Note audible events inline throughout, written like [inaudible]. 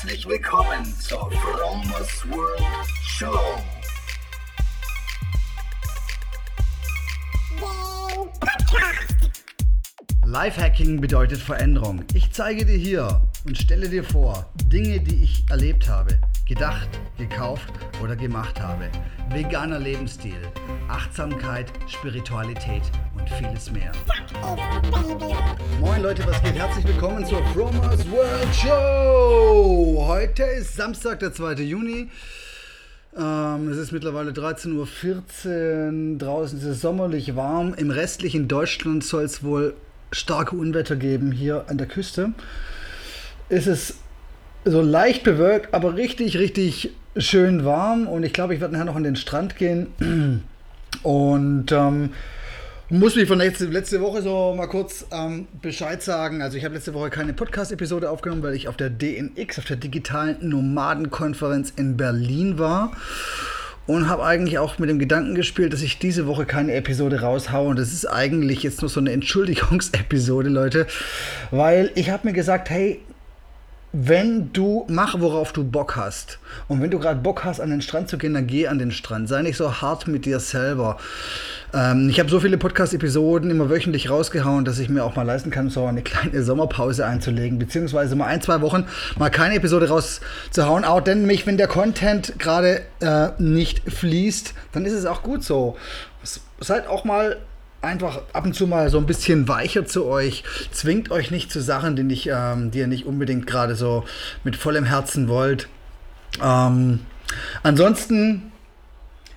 Herzlich willkommen zur Fromers World Show. Lifehacking bedeutet Veränderung. Ich zeige dir hier und stelle dir vor Dinge, die ich erlebt habe, gedacht, gekauft oder gemacht habe. Veganer Lebensstil, Achtsamkeit, Spiritualität und vieles mehr. Moin Leute, was geht? Herzlich willkommen zur Fromers World Show. Heute ist Samstag, der 2. Juni. Ähm, es ist mittlerweile 13.14 Uhr. Draußen ist es sommerlich warm. Im restlichen Deutschland soll es wohl starke Unwetter geben hier an der Küste. Ist es so leicht bewölkt, aber richtig, richtig schön warm. Und ich glaube, ich werde nachher noch an den Strand gehen. Und ähm, muss mich von letzte, letzte Woche so mal kurz ähm, Bescheid sagen. Also ich habe letzte Woche keine Podcast-Episode aufgenommen, weil ich auf der DNX, auf der digitalen Nomadenkonferenz in Berlin war und habe eigentlich auch mit dem Gedanken gespielt, dass ich diese Woche keine Episode raushaue. Und das ist eigentlich jetzt nur so eine Entschuldigungsepisode, Leute, weil ich habe mir gesagt, hey, wenn du mach, worauf du Bock hast. Und wenn du gerade Bock hast, an den Strand zu gehen, dann geh an den Strand. Sei nicht so hart mit dir selber. Ähm, ich habe so viele Podcast-Episoden immer wöchentlich rausgehauen, dass ich mir auch mal leisten kann, so eine kleine Sommerpause einzulegen, beziehungsweise mal ein, zwei Wochen mal keine Episode rauszuhauen. Auch denn mich, wenn der Content gerade äh, nicht fließt, dann ist es auch gut so. Seid auch mal einfach ab und zu mal so ein bisschen weicher zu euch. Zwingt euch nicht zu Sachen, die, nicht, ähm, die ihr nicht unbedingt gerade so mit vollem Herzen wollt. Ähm, ansonsten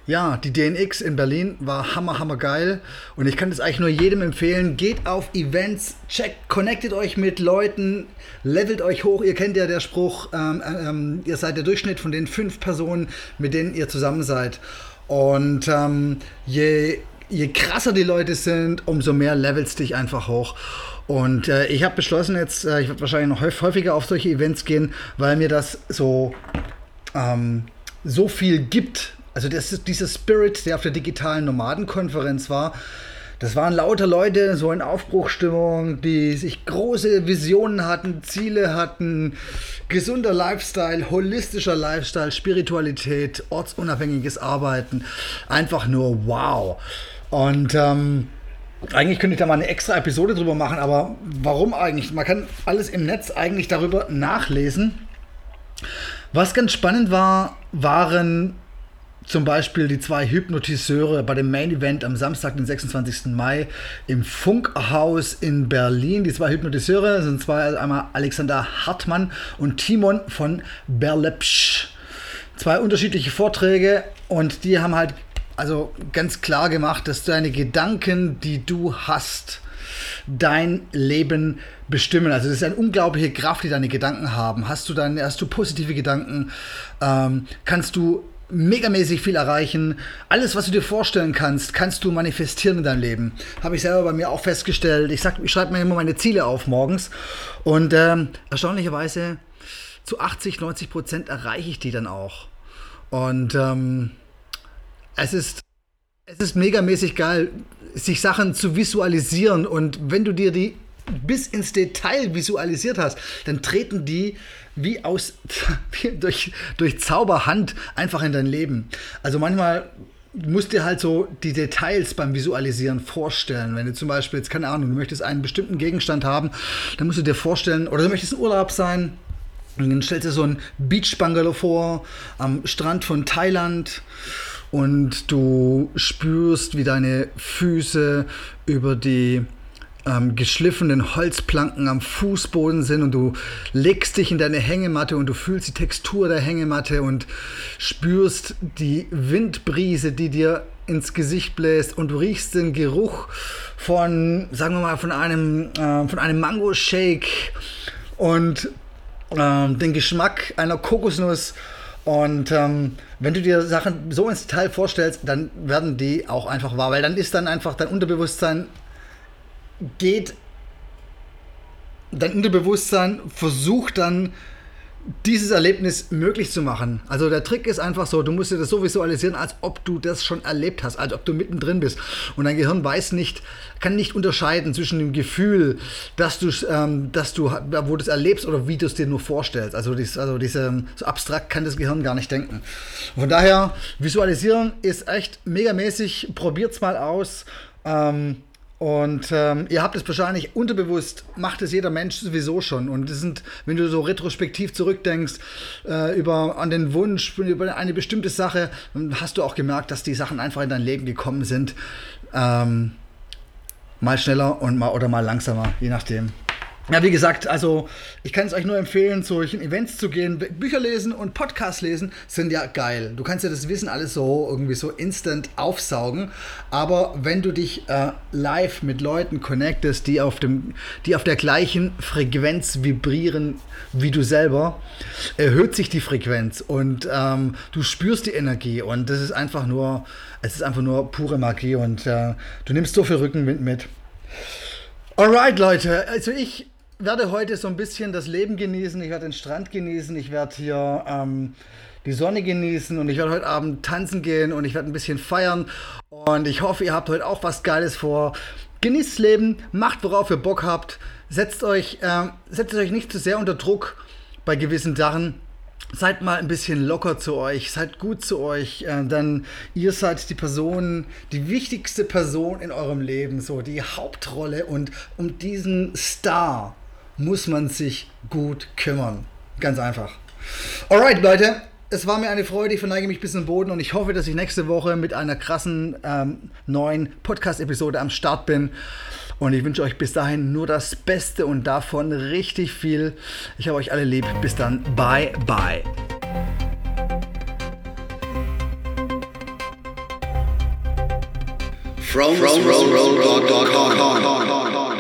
ja, die DNX in Berlin war hammer, hammer geil. Und ich kann das eigentlich nur jedem empfehlen. Geht auf Events, checkt, connectet euch mit Leuten, levelt euch hoch. Ihr kennt ja der Spruch, ähm, ähm, ihr seid der Durchschnitt von den fünf Personen, mit denen ihr zusammen seid. Und ähm, je, je krasser die Leute sind, umso mehr levelst dich einfach hoch. Und äh, ich habe beschlossen jetzt, äh, ich werde wahrscheinlich noch häufiger auf solche Events gehen, weil mir das so, ähm, so viel gibt also das ist dieser Spirit, der auf der digitalen Nomadenkonferenz war. Das waren lauter Leute so in Aufbruchstimmung, die sich große Visionen hatten, Ziele hatten, gesunder Lifestyle, holistischer Lifestyle, Spiritualität, ortsunabhängiges Arbeiten. Einfach nur wow. Und ähm, eigentlich könnte ich da mal eine extra Episode drüber machen, aber warum eigentlich? Man kann alles im Netz eigentlich darüber nachlesen. Was ganz spannend war, waren zum Beispiel die zwei Hypnotiseure bei dem Main Event am Samstag, den 26. Mai im Funkhaus in Berlin. Die zwei Hypnotiseure sind zwei, einmal Alexander Hartmann und Timon von Berlepsch. Zwei unterschiedliche Vorträge und die haben halt also ganz klar gemacht, dass deine Gedanken, die du hast, dein Leben bestimmen. Also es ist eine unglaubliche Kraft, die deine Gedanken haben. Hast du dann, hast du positive Gedanken, ähm, kannst du megamäßig viel erreichen. Alles, was du dir vorstellen kannst, kannst du manifestieren in deinem Leben. Habe ich selber bei mir auch festgestellt. Ich, ich schreibe mir immer meine Ziele auf morgens und ähm, erstaunlicherweise zu 80, 90 Prozent erreiche ich die dann auch. Und ähm, es ist es ist megamäßig geil, sich Sachen zu visualisieren und wenn du dir die bis ins Detail visualisiert hast, dann treten die wie aus [laughs] wie durch, durch Zauberhand einfach in dein Leben. Also manchmal musst dir halt so die Details beim Visualisieren vorstellen. Wenn du zum Beispiel, jetzt keine Ahnung, du möchtest einen bestimmten Gegenstand haben, dann musst du dir vorstellen, oder du möchtest ein Urlaub sein, und dann stellst du so ein Beach-Bungalow vor am Strand von Thailand und du spürst, wie deine Füße über die ähm, geschliffenen Holzplanken am Fußboden sind und du legst dich in deine Hängematte und du fühlst die Textur der Hängematte und spürst die Windbrise, die dir ins Gesicht bläst und du riechst den Geruch von, sagen wir mal, von einem, äh, einem Mango-Shake und äh, den Geschmack einer Kokosnuss und ähm, wenn du dir Sachen so ins Detail vorstellst, dann werden die auch einfach wahr, weil dann ist dann einfach dein Unterbewusstsein geht dein Unterbewusstsein versucht dann dieses Erlebnis möglich zu machen. Also der Trick ist einfach so, du musst dir das so visualisieren, als ob du das schon erlebt hast, als ob du mittendrin bist. Und dein Gehirn weiß nicht, kann nicht unterscheiden zwischen dem Gefühl, dass du, ähm, dass du, wo du es erlebst oder wie du es dir nur vorstellst. Also, dies, also diese, so abstrakt kann das Gehirn gar nicht denken. von daher, visualisieren ist echt megamäßig. Probiert's mal aus. Ähm, und ähm, ihr habt es wahrscheinlich unterbewusst, macht es jeder Mensch sowieso schon. Und das sind, wenn du so retrospektiv zurückdenkst, äh, über an den Wunsch, über eine bestimmte Sache, dann hast du auch gemerkt, dass die Sachen einfach in dein Leben gekommen sind. Ähm, mal schneller und mal oder mal langsamer, je nachdem. Ja, wie gesagt, also ich kann es euch nur empfehlen, zu solchen Events zu gehen. Bücher lesen und Podcasts lesen sind ja geil. Du kannst ja das Wissen alles so irgendwie so instant aufsaugen. Aber wenn du dich äh, live mit Leuten connectest, die auf, dem, die auf der gleichen Frequenz vibrieren wie du selber, erhöht sich die Frequenz und ähm, du spürst die Energie. Und das ist einfach nur, es ist einfach nur pure Magie und äh, du nimmst so viel Rückenwind mit. Alright, Leute. Also ich werde heute so ein bisschen das Leben genießen. Ich werde den Strand genießen. Ich werde hier ähm, die Sonne genießen und ich werde heute Abend tanzen gehen und ich werde ein bisschen feiern. Und ich hoffe, ihr habt heute auch was Geiles vor. Genießt das Leben, macht worauf ihr Bock habt. Setzt euch, äh, setzt euch nicht zu sehr unter Druck bei gewissen Sachen seid mal ein bisschen locker zu euch, seid gut zu euch, äh, denn ihr seid die Person, die wichtigste Person in eurem Leben, so die Hauptrolle und um diesen Star muss man sich gut kümmern. Ganz einfach. Alright, Leute, es war mir eine Freude, ich verneige mich bis zum Boden und ich hoffe, dass ich nächste Woche mit einer krassen ähm, neuen Podcast-Episode am Start bin. Und ich wünsche euch bis dahin nur das Beste und davon richtig viel. Ich habe euch alle lieb. Bis dann. Bye, bye. From, from, from, from, from, from, from, from, from, from.